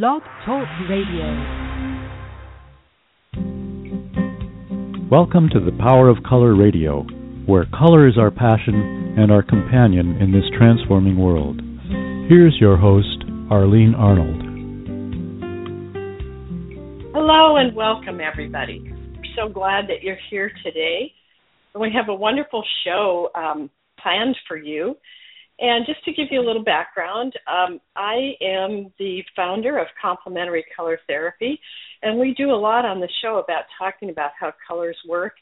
Blog Talk Radio. Welcome to the Power of Color Radio, where color is our passion and our companion in this transforming world. Here's your host, Arlene Arnold. Hello and welcome, everybody. We're so glad that you're here today. We have a wonderful show um, planned for you. And just to give you a little background, um, I am the founder of Complementary Color Therapy, and we do a lot on the show about talking about how colors work.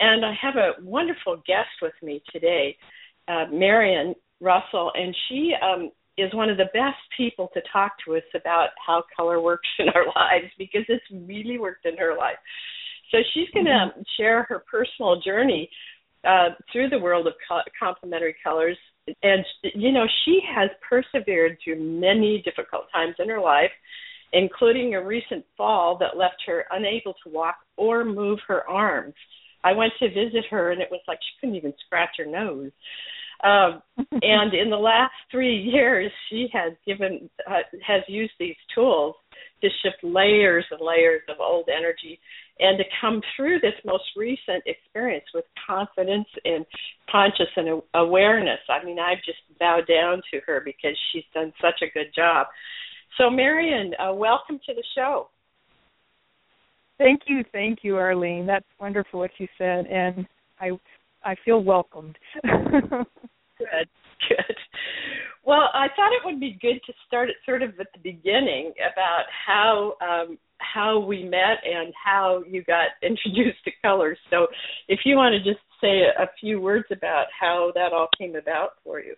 And I have a wonderful guest with me today, uh, Marian Russell, and she um, is one of the best people to talk to us about how color works in our lives because it's really worked in her life. So she's going to mm-hmm. share her personal journey uh, through the world of co- complementary colors. And, you know, she has persevered through many difficult times in her life, including a recent fall that left her unable to walk or move her arms. I went to visit her, and it was like she couldn't even scratch her nose. Um, and in the last three years, she has given uh, has used these tools to shift layers and layers of old energy and to come through this most recent experience with confidence and conscious and awareness. I mean, I've just bowed down to her because she's done such a good job. So, Marian, uh, welcome to the show. Thank you, thank you, Arlene. That's wonderful what you said, and I I feel welcomed. good, good. Well, I thought it would be good to start it sort of at the beginning about how um, how we met and how you got introduced to colors. So, if you want to just say a, a few words about how that all came about for you.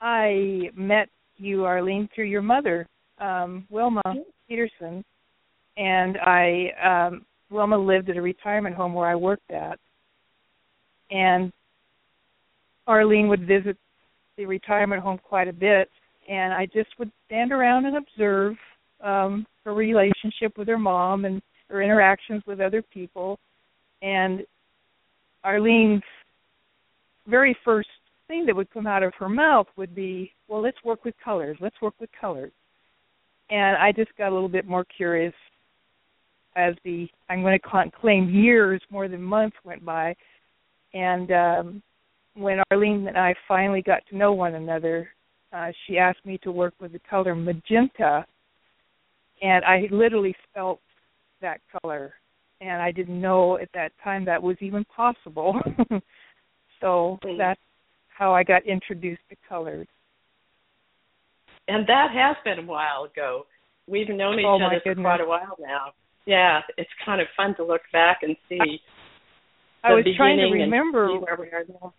I met you, Arlene, through your mother, um, Wilma mm-hmm. Peterson, and I um, Wilma lived at a retirement home where I worked at, and Arlene would visit the retirement home quite a bit, and I just would stand around and observe um, her relationship with her mom and her interactions with other people. And Arlene's very first thing that would come out of her mouth would be, "Well, let's work with colors. Let's work with colors." And I just got a little bit more curious as the I'm going to claim years more than months went by, and um, when Arlene and I finally got to know one another, uh, she asked me to work with the color magenta, and I literally felt that color, and I didn't know at that time that was even possible. so that's how I got introduced to colors. And that has been a while ago. We've known each oh, other for quite a while now. Yeah, it's kind of fun to look back and see. I, I was trying to remember where we are now.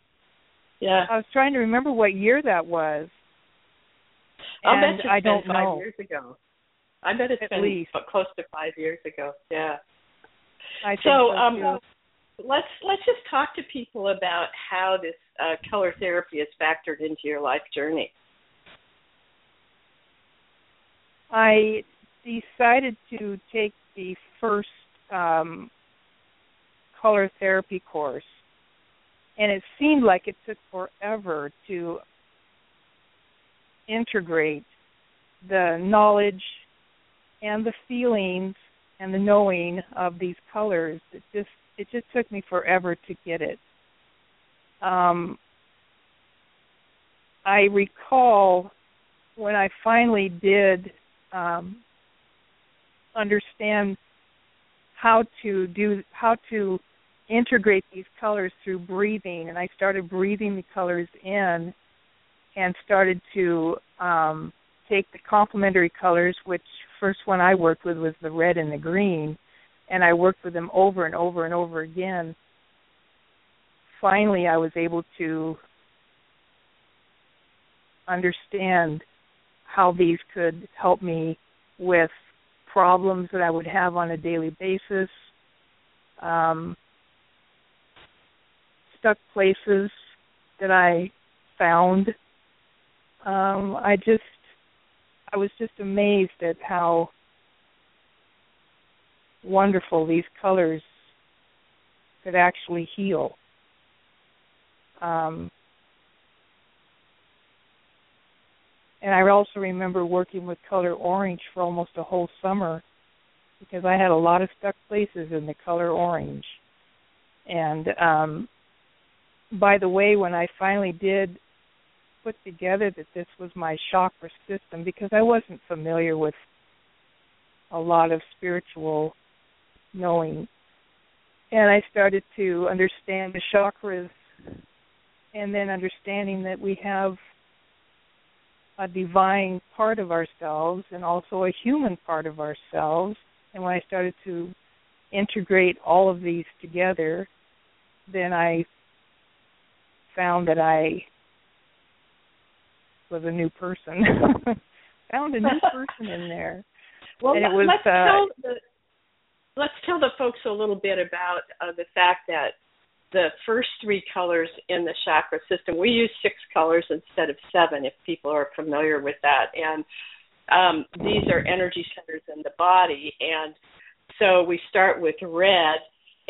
Yeah. I was trying to remember what year that was. I'll bet it's I don't been five know. years ago. I bet it's At been least. close to five years ago. Yeah. I think so, so um, too. let's let's just talk to people about how this uh, color therapy is factored into your life journey. I decided to take the first um, color therapy course and it seemed like it took forever to integrate the knowledge and the feelings and the knowing of these colors. It just it just took me forever to get it. Um i recall when i finally did um understand how to do how to integrate these colors through breathing and I started breathing the colors in and started to um take the complementary colors which first one I worked with was the red and the green and I worked with them over and over and over again. Finally I was able to understand how these could help me with problems that I would have on a daily basis. Um, stuck places that I found. Um, I just I was just amazed at how wonderful these colors could actually heal. Um, And I also remember working with color orange for almost a whole summer because I had a lot of stuck places in the color orange. And um by the way, when I finally did put together that this was my chakra system because I wasn't familiar with a lot of spiritual knowing. And I started to understand the chakras and then understanding that we have a divine part of ourselves and also a human part of ourselves. And when I started to integrate all of these together, then I found that I was a new person. found a new person in there. Well, and it was, let's uh, tell the let's tell the folks a little bit about uh, the fact that the first three colors in the chakra system we use six colors instead of seven if people are familiar with that and um, these are energy centers in the body and so we start with red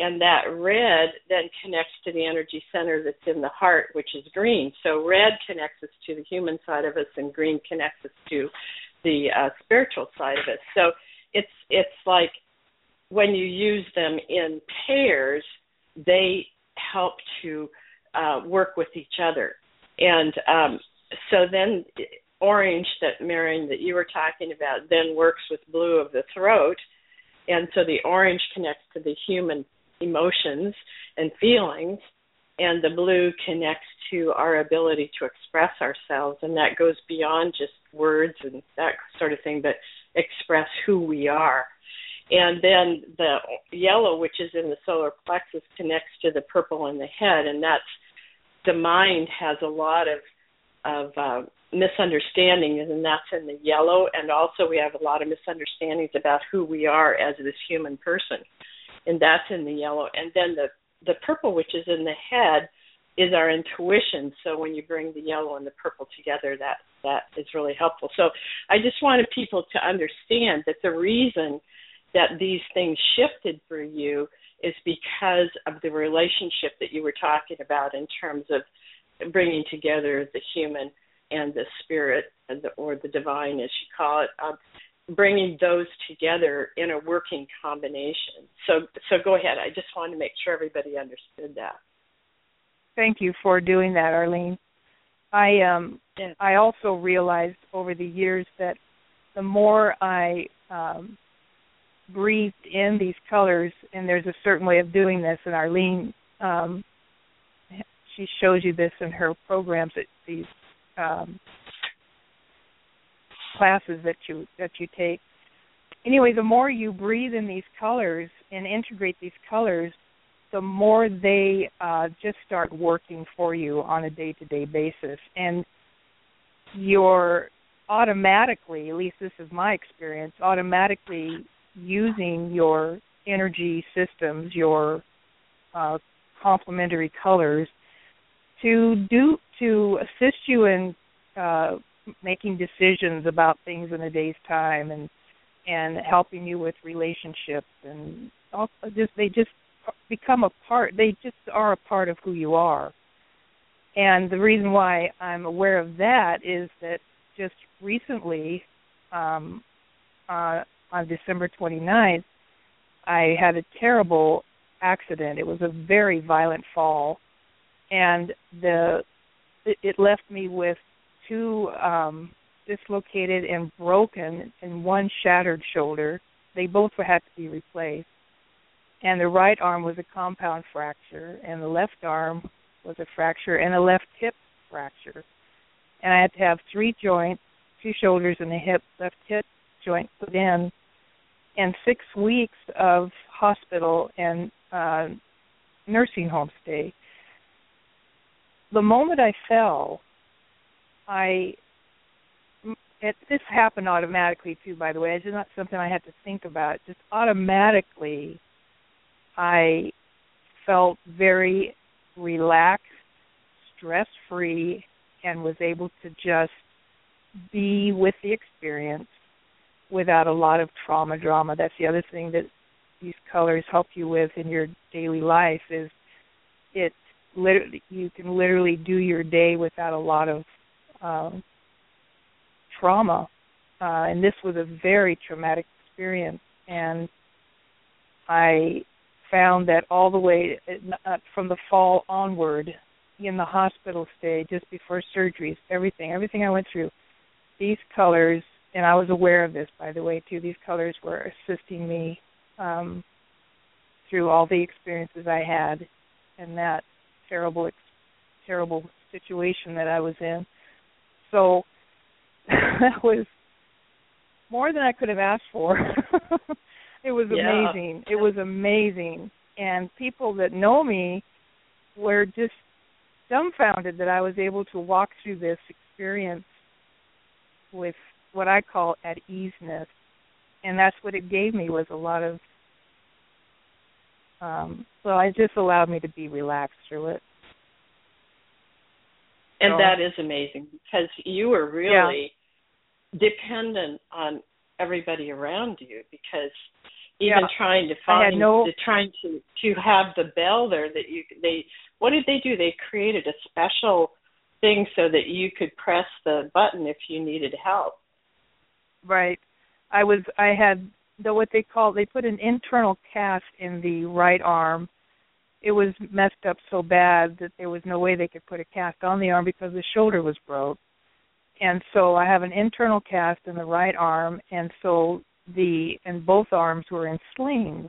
and that red then connects to the energy center that's in the heart which is green so red connects us to the human side of us and green connects us to the uh, spiritual side of us. So it's it's like when you use them in pairs, they help to uh, work with each other. And um, so then orange that Marian that you were talking about then works with blue of the throat, and so the orange connects to the human emotions and feelings, and the blue connects to our ability to express ourselves, and that goes beyond just words and that sort of thing, but express who we are. And then the yellow, which is in the solar plexus, connects to the purple in the head, and that's the mind has a lot of of uh, misunderstandings, and that's in the yellow. And also, we have a lot of misunderstandings about who we are as this human person, and that's in the yellow. And then the the purple, which is in the head, is our intuition. So when you bring the yellow and the purple together, that that is really helpful. So I just wanted people to understand that the reason that these things shifted for you is because of the relationship that you were talking about in terms of bringing together the human and the spirit and the, or the divine, as you call it, um, bringing those together in a working combination. So, so go ahead. I just wanted to make sure everybody understood that. Thank you for doing that, Arlene. I um yeah. I also realized over the years that the more I um breathed in these colors and there's a certain way of doing this and Arlene um she shows you this in her programs at these um classes that you that you take. Anyway, the more you breathe in these colors and integrate these colors, the more they uh, just start working for you on a day to day basis. And you're automatically, at least this is my experience, automatically using your energy systems, your uh, complementary colors, to do to assist you in uh, making decisions about things in a day's time and and helping you with relationships and all, just they just become a part they just are a part of who you are. And the reason why i'm aware of that is that just recently um uh on december 29th i had a terrible accident. It was a very violent fall. And the it, it left me with two um dislocated and broken and one shattered shoulder they both had to be replaced and the right arm was a compound fracture, and the left arm was a fracture, and a left hip fracture. And I had to have three joints, two shoulders and a hip, left hip joint put in, and six weeks of hospital and uh, nursing home stay. The moment I fell, I it, this happened automatically too. By the way, it's not something I had to think about. Just automatically, I felt very relaxed, stress free, and was able to just be with the experience without a lot of trauma drama. That's the other thing that these colors help you with in your daily life is it literally you can literally do your day without a lot of um trauma, uh, and this was a very traumatic experience. And I found that all the way uh, from the fall onward, in the hospital stay, just before surgeries, everything, everything I went through, these colors, and I was aware of this, by the way, too. These colors were assisting me um, through all the experiences I had and that terrible, terrible situation that I was in. So that was more than I could have asked for. it was yeah. amazing. It was amazing. And people that know me were just dumbfounded that I was able to walk through this experience with what I call at easeness. And that's what it gave me was a lot of um so it just allowed me to be relaxed through it. And so, that is amazing because you were really yeah. dependent on everybody around you because even yeah. trying to find no, the, trying to to have the bell there that you they what did they do they created a special thing so that you could press the button if you needed help right i was i had the what they call they put an internal cast in the right arm it was messed up so bad that there was no way they could put a cast on the arm because the shoulder was broke. And so i have an internal cast in the right arm and so the and both arms were in slings.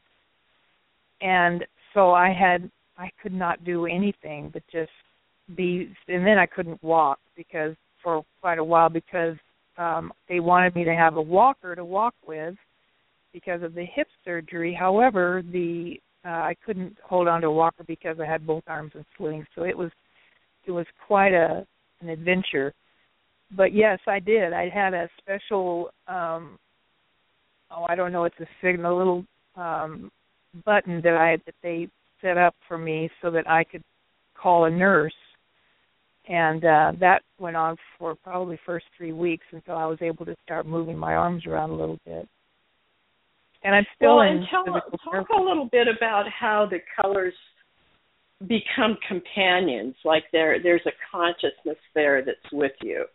And so i had i could not do anything but just be and then i couldn't walk because for quite a while because um they wanted me to have a walker to walk with because of the hip surgery. However the uh, i couldn't hold on to a walker because i had both arms in slings so it was it was quite a an adventure. But yes i did. I had a special um oh I don't know it's a signal little um button that I that they set up for me so that I could call a nurse. And uh that went on for probably first 3 weeks until I was able to start moving my arms around a little bit. And I'm still well, in and tell, talk a little bit about how the colors become companions like there there's a consciousness there that's with you.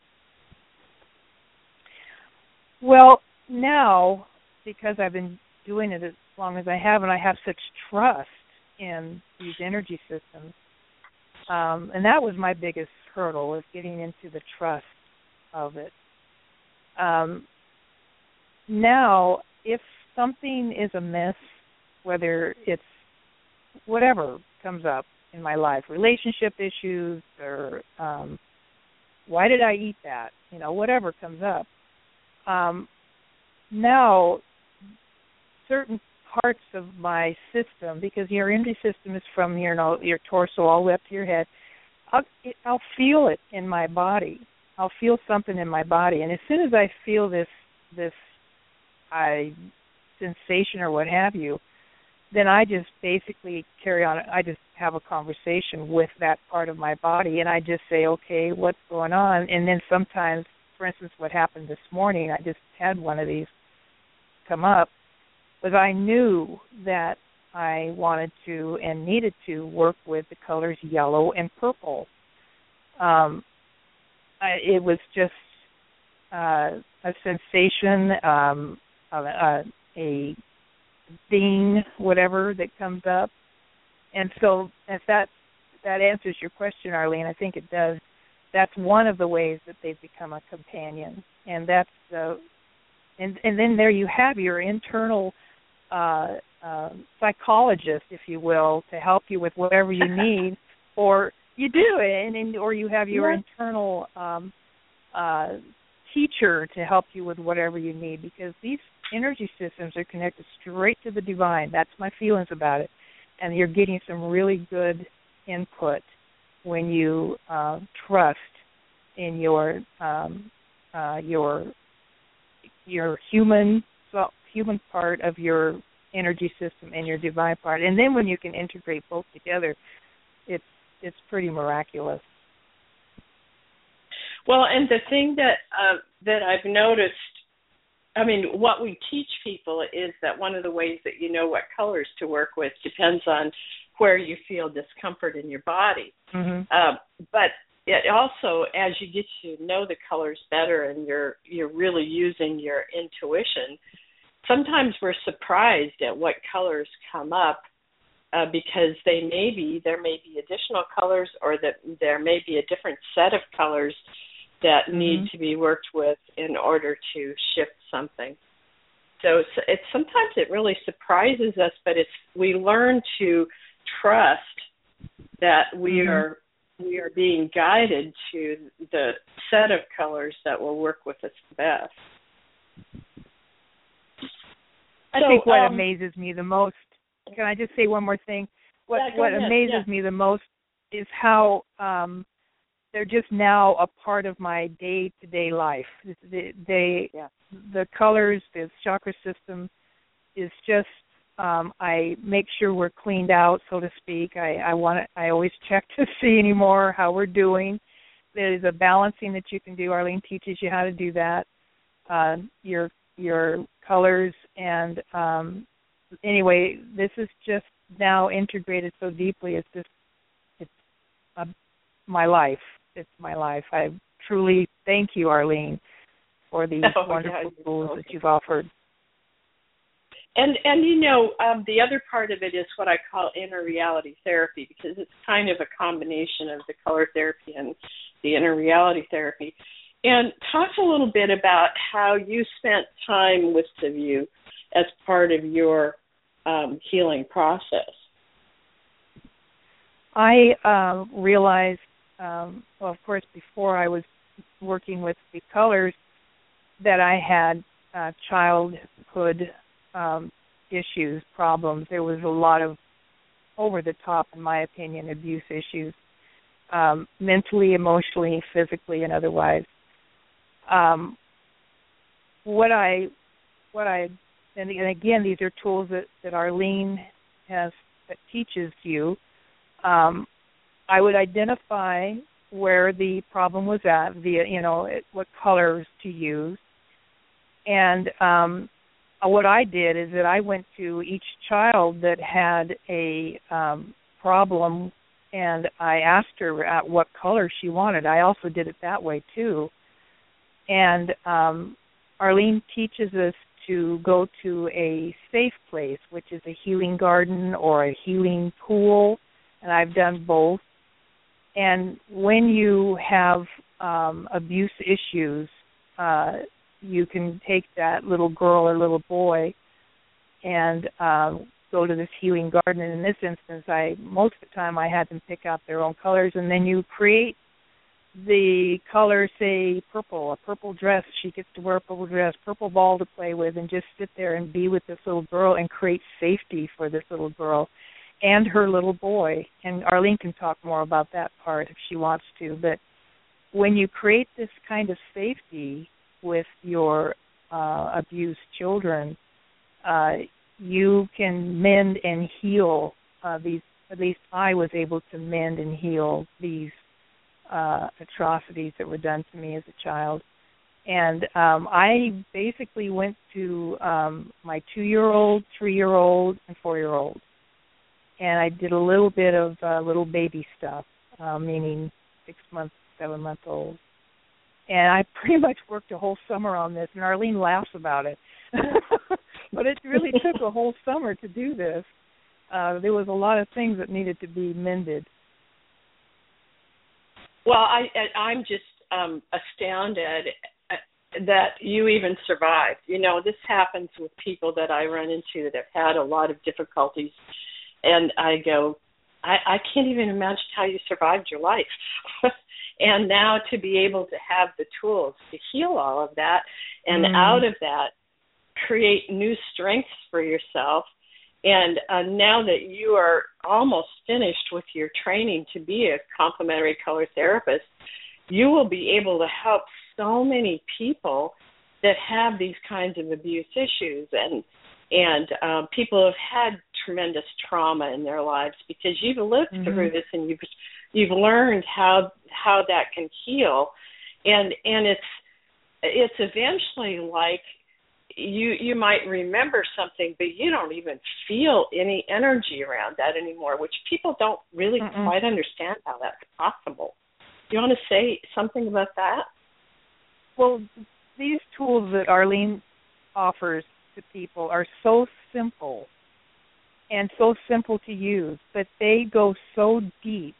Well, now because I've been doing it as long as I have, and I have such trust in these energy systems. Um, and that was my biggest hurdle was getting into the trust of it. Um, now, if something is amiss, whether it's whatever comes up in my life, relationship issues or um, why did I eat that? You know, whatever comes up. Um, now certain parts of my system because your energy system is from your your torso all the way up to your head. I'll I'll feel it in my body. I'll feel something in my body, and as soon as I feel this this I sensation or what have you, then I just basically carry on. I just have a conversation with that part of my body, and I just say, okay, what's going on? And then sometimes, for instance, what happened this morning, I just had one of these come up, was I knew that I wanted to and needed to work with the colors yellow and purple. Um, I, it was just uh, a sensation, um, a, a ding, whatever that comes up. And so, if that that answers your question, Arlene, I think it does. That's one of the ways that they've become a companion, and that's the, and and then there you have your internal uh, uh, psychologist, if you will, to help you with whatever you need, or you do, and, and or you have your internal um, uh, teacher to help you with whatever you need, because these energy systems are connected straight to the divine. That's my feelings about it, and you're getting some really good input when you uh, trust in your um, uh, your your human human part of your energy system and your divine part. And then when you can integrate both together, it's it's pretty miraculous. Well, and the thing that uh, that I've noticed, I mean, what we teach people is that one of the ways that you know what colors to work with depends on where you feel discomfort in your body. Mm-hmm. Uh, but it also as you get to know the colors better and you're you're really using your intuition sometimes we're surprised at what colors come up uh, because they may be there may be additional colors or that there may be a different set of colors that mm-hmm. need to be worked with in order to shift something. So it's, it's sometimes it really surprises us, but it's we learn to trust that we mm-hmm. are we are being guided to the set of colors that will work with us best. I so, think what um, amazes me the most. Can I just say one more thing? What yeah, what ahead. amazes yeah. me the most is how um they're just now a part of my day to day life. They, they yeah. the colors, the chakra system is just um I make sure we're cleaned out, so to speak. I I want to, I always check to see anymore how we're doing. There's a balancing that you can do. Arlene teaches you how to do that. Uh, your your colors and um anyway, this is just now integrated so deeply. It's just it's uh, my life. It's my life. I truly thank you, Arlene, for these oh, wonderful yeah, tools that you've offered. And and you know um, the other part of it is what I call inner reality therapy because it's kind of a combination of the color therapy and the inner reality therapy. And talk a little bit about how you spent time with the view as part of your um, healing process. I uh, realized, um, well, of course, before I was working with the colors, that I had uh, childhood um, issues, problems. There was a lot of over the top, in my opinion, abuse issues, um, mentally, emotionally, physically, and otherwise. Um, what I, what I, and, again, these are tools that that Arlene has that teaches you. Um, I would identify where the problem was at via, you know, what colors to use, and um, what I did is that I went to each child that had a um, problem, and I asked her at what color she wanted. I also did it that way too and um, Arlene teaches us to go to a safe place, which is a healing garden or a healing pool, and I've done both. And when you have um, abuse issues, uh, you can take that little girl or little boy and um, go to this healing garden. And in this instance, I most of the time I had them pick out their own colors, and then you create the color say purple, a purple dress, she gets to wear a purple dress, purple ball to play with and just sit there and be with this little girl and create safety for this little girl and her little boy. And Arlene can talk more about that part if she wants to, but when you create this kind of safety with your uh abused children, uh you can mend and heal uh these at least I was able to mend and heal these uh, atrocities that were done to me as a child. And um, I basically went to um, my two year old, three year old, and four year old. And I did a little bit of uh, little baby stuff, uh, meaning six months, seven months old. And I pretty much worked a whole summer on this, and Arlene laughs about it. but it really took a whole summer to do this. Uh, there was a lot of things that needed to be mended. Well, I I'm just um, astounded uh, that you even survived. You know, this happens with people that I run into that have had a lot of difficulties, and I go, I, I can't even imagine how you survived your life. and now to be able to have the tools to heal all of that, and mm. out of that, create new strengths for yourself and uh, now that you are almost finished with your training to be a complementary color therapist, you will be able to help so many people that have these kinds of abuse issues and and um, people have had tremendous trauma in their lives because you've lived mm-hmm. through this and you've you've learned how how that can heal and and it's it's eventually like you you might remember something but you don't even feel any energy around that anymore which people don't really Mm-mm. quite understand how that's possible Do you want to say something about that? Well, these tools that Arlene offers to people are so simple and so simple to use, but they go so deep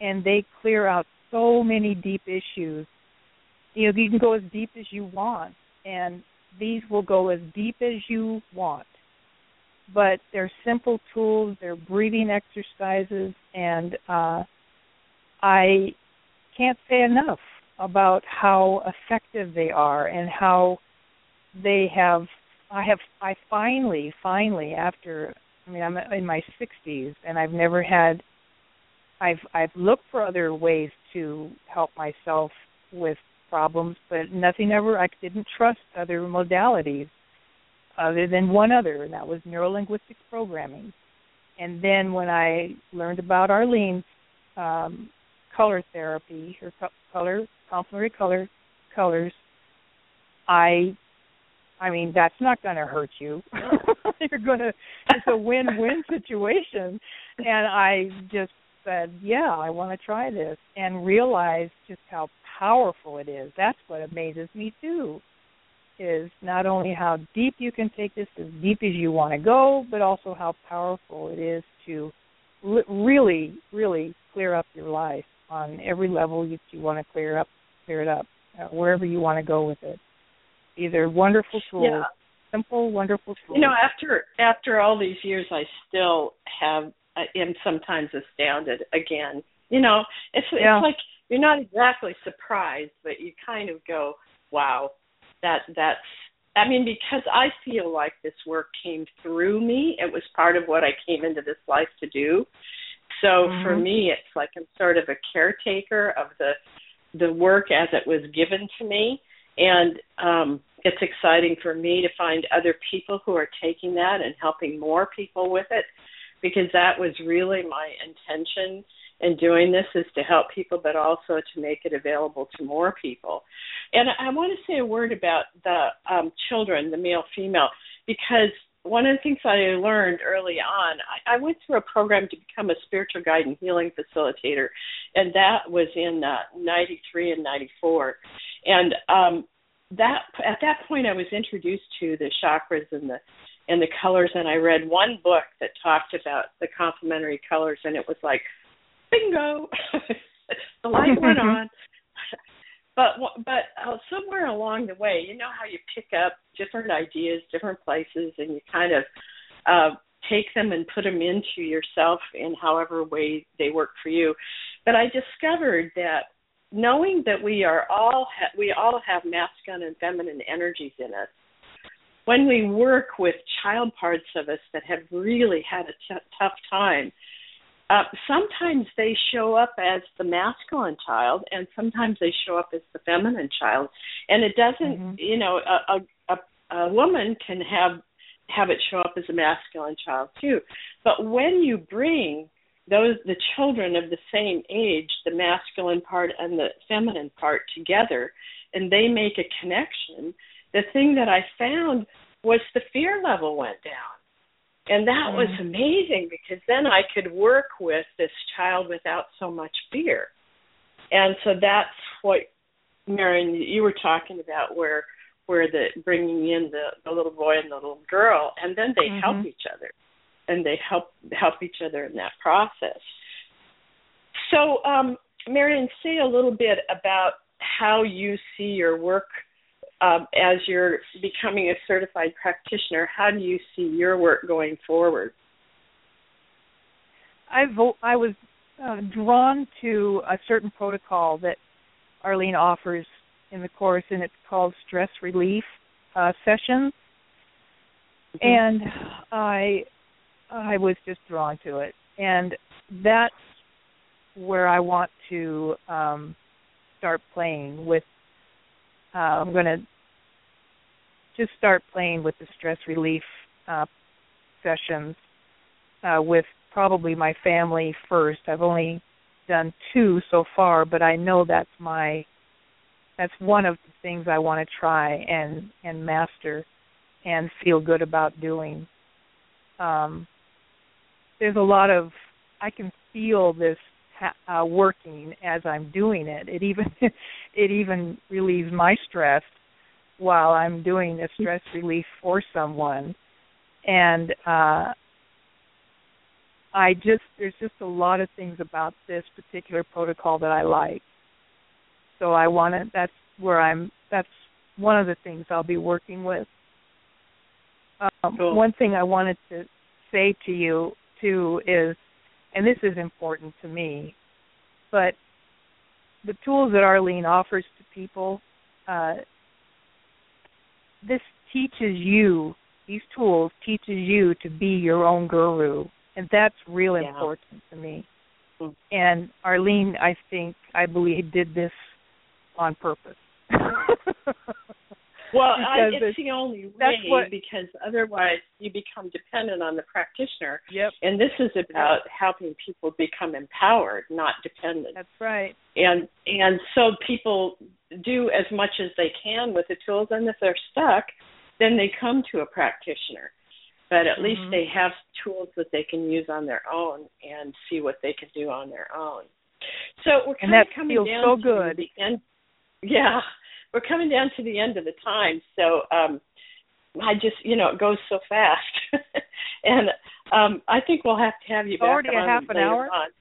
and they clear out so many deep issues. You know, you can go as deep as you want, and these will go as deep as you want. But they're simple tools, they're breathing exercises, and uh, I can't say enough about how effective they are and how they have I have I finally finally after I mean I'm in my 60s and I've never had I've I've looked for other ways to help myself with problems but nothing ever I didn't trust other modalities other than one other and that was neurolinguistic programming. And then when I learned about Arlene's um color therapy her co- color complementary color colors I I mean, that's not going to hurt you. You're going to, it's a win win situation. And I just said, yeah, I want to try this and realize just how powerful it is. That's what amazes me too. Is not only how deep you can take this, as deep as you want to go, but also how powerful it is to li- really, really clear up your life on every level that you want to clear up, clear it up, uh, wherever you want to go with it. Either wonderful tools, Yeah. simple, wonderful tools. You know, after after all these years, I still have I am sometimes astounded again. You know, it's Yeah. it's like you're not exactly surprised, but you kind of go, "Wow, that that's." I mean, because I feel like this work came through me. It was part of what I came into this life to do. So for Mhm. me, it's like I'm sort of a caretaker of the the work as it was given to me and um, it's exciting for me to find other people who are taking that and helping more people with it because that was really my intention in doing this is to help people but also to make it available to more people. And i want to say a word about the um, children the male female because one of the things I learned early on, I, I went through a program to become a spiritual guide and healing facilitator, and that was in uh, '93 and '94. And um, that at that point, I was introduced to the chakras and the and the colors, and I read one book that talked about the complementary colors, and it was like, bingo, the light went on. But but uh, somewhere along the way, you know how you pick up different ideas, different places, and you kind of uh, take them and put them into yourself in however way they work for you. But I discovered that knowing that we are all ha- we all have masculine and feminine energies in us. When we work with child parts of us that have really had a t- tough time, uh, sometimes they show up as the masculine child, and sometimes they show up as the feminine child. And it doesn't, Mhm. you know, a, a, a woman can have have it show up as a masculine child too. But when you bring those the children of the same age, the masculine part and the feminine part together, and they make a connection, the thing that I found was the fear level went down. And that was Mm. amazing because then I could work with this child without so much fear. And so that's what Marian you were talking about where where the bringing in the the little boy and the little girl and then they help Mhm. each other and they help help each other in that process. So um Marian say a little bit about how you see your work um, as you're becoming a certified practitioner, how do you see your work going forward? I vo- I was uh, drawn to a certain protocol that Arlene offers in the course, and it's called stress relief uh, sessions. And I I was just drawn to it, and that's where I want to um, start playing with. Uh, I'm going to just start playing with the stress relief uh, sessions uh, with probably my family first. I've only done two so far, but I know that's my that's one of the things I want to try and and master and feel good about doing. Um, there's a lot of I can feel this ha- uh, working as I'm doing it. It even it even relieves my stress while I'm doing a stress relief for someone. And uh I just there's just a lot of things about this particular protocol that I like. So I want to that's where I'm that's one of the things I'll be working with. Um, cool. One thing I wanted to say to you too is, and this is important to me, but the tools that Arlene offers to people, uh, this teaches you these tools teaches you to be your own guru, and that's real yeah. important to me. Mm-hmm. And Arlene, I think, I believe, did this on purpose. well, I, it's the only way what, because otherwise you become dependent on the practitioner. Yep. And this is about helping people become empowered, not dependent. That's right. And and so people do as much as they can with the tools, and if they're stuck, then they come to a practitioner. But at mm-hmm. least they have tools that they can use on their own and see what they can do on their own. So we're kind and that of coming down so to the end. Yeah, we're coming down to the end of the time, so um I just you know it goes so fast, and um I think we'll have to have you back already on a half an hour. On.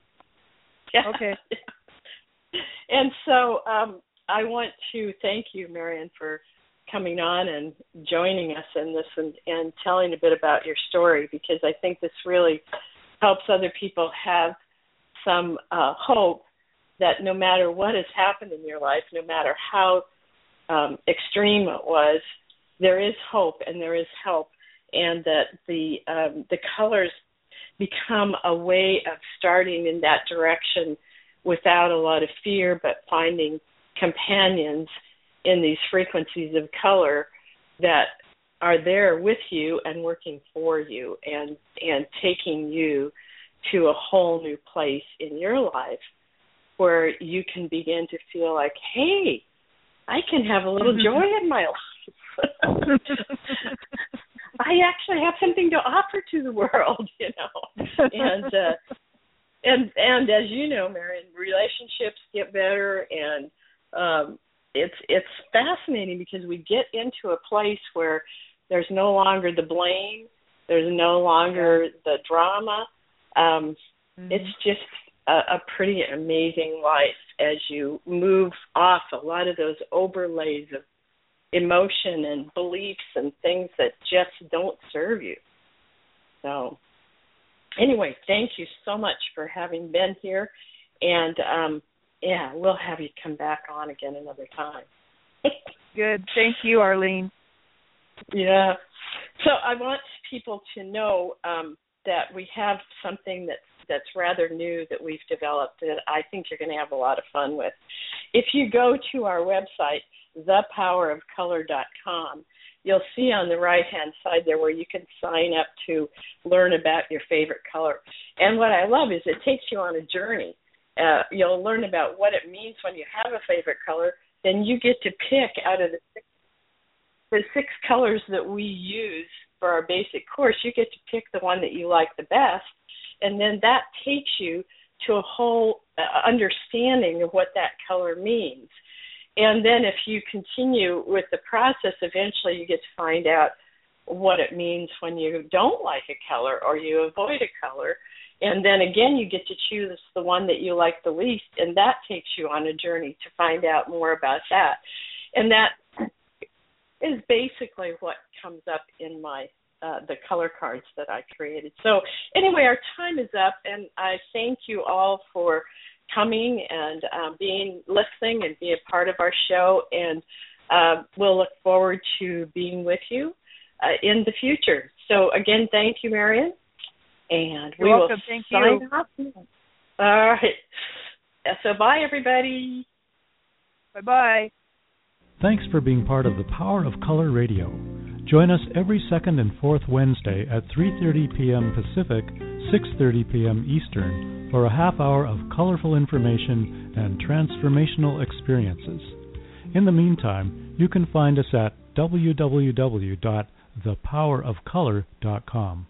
Yeah. Okay. and so um I want to thank you, Marian, for coming on and joining us in this and, and telling a bit about your story because I think this really helps other people have some uh, hope that no matter what has happened in your life, no matter how um, extreme it was, there is hope and there is help, and that the um, the colors become a way of starting in that direction without a lot of fear, but finding companions in these frequencies of color that are there with you and working for you and and taking you to a whole new place in your life where you can begin to feel like hey I can have a little mm-hmm. joy in my life. I actually have something to offer to the world, you know. And uh and and as you know, Marian, relationships get better and um it's it's fascinating because we get into a place where there's no longer the blame, there's no longer the drama. Um mm-hmm. it's just a, a pretty amazing life as you move off a lot of those overlays of emotion and beliefs and things that just don't serve you. So, anyway, thank you so much for having been here, and um, yeah, we'll have you come back on again another time. Good, thank you, Arlene. Yeah. So I want people to know um, that we have something that's that's rather new that we've developed that I think you're going to have a lot of fun with. If you go to our website, thepowerofcolor.com, you'll see on the right hand side there where you can sign up to learn about your favorite color. And what I love is it takes you on a journey. Uh, you'll learn about what it means when you have a favorite color. Then you get to pick out of the six, the six colors that we use for our basic course. You get to pick the one that you like the best, and then that takes you to a whole uh, understanding of what that color means. And then if you continue with the process, eventually you get to find out what it means when you don't like a color or you avoid a color. And then again, you get to choose the one that you like the least, and that takes you on a journey to find out more about that. And that is basically what comes up in my uh, the color cards that I created. So anyway, our time is up, and I thank you all for coming and uh, being listening and being a part of our show. And uh, we'll look forward to being with you uh, in the future. So again, thank you, Marian. And You're we welcome. will thank sign you. off. All right. So bye, everybody. Bye bye. Thanks for being part of the Power of Color Radio. Join us every second and fourth Wednesday at 3:30 p.m. Pacific, 6:30 p.m. Eastern for a half hour of colorful information and transformational experiences. In the meantime, you can find us at www.thepowerofcolor.com.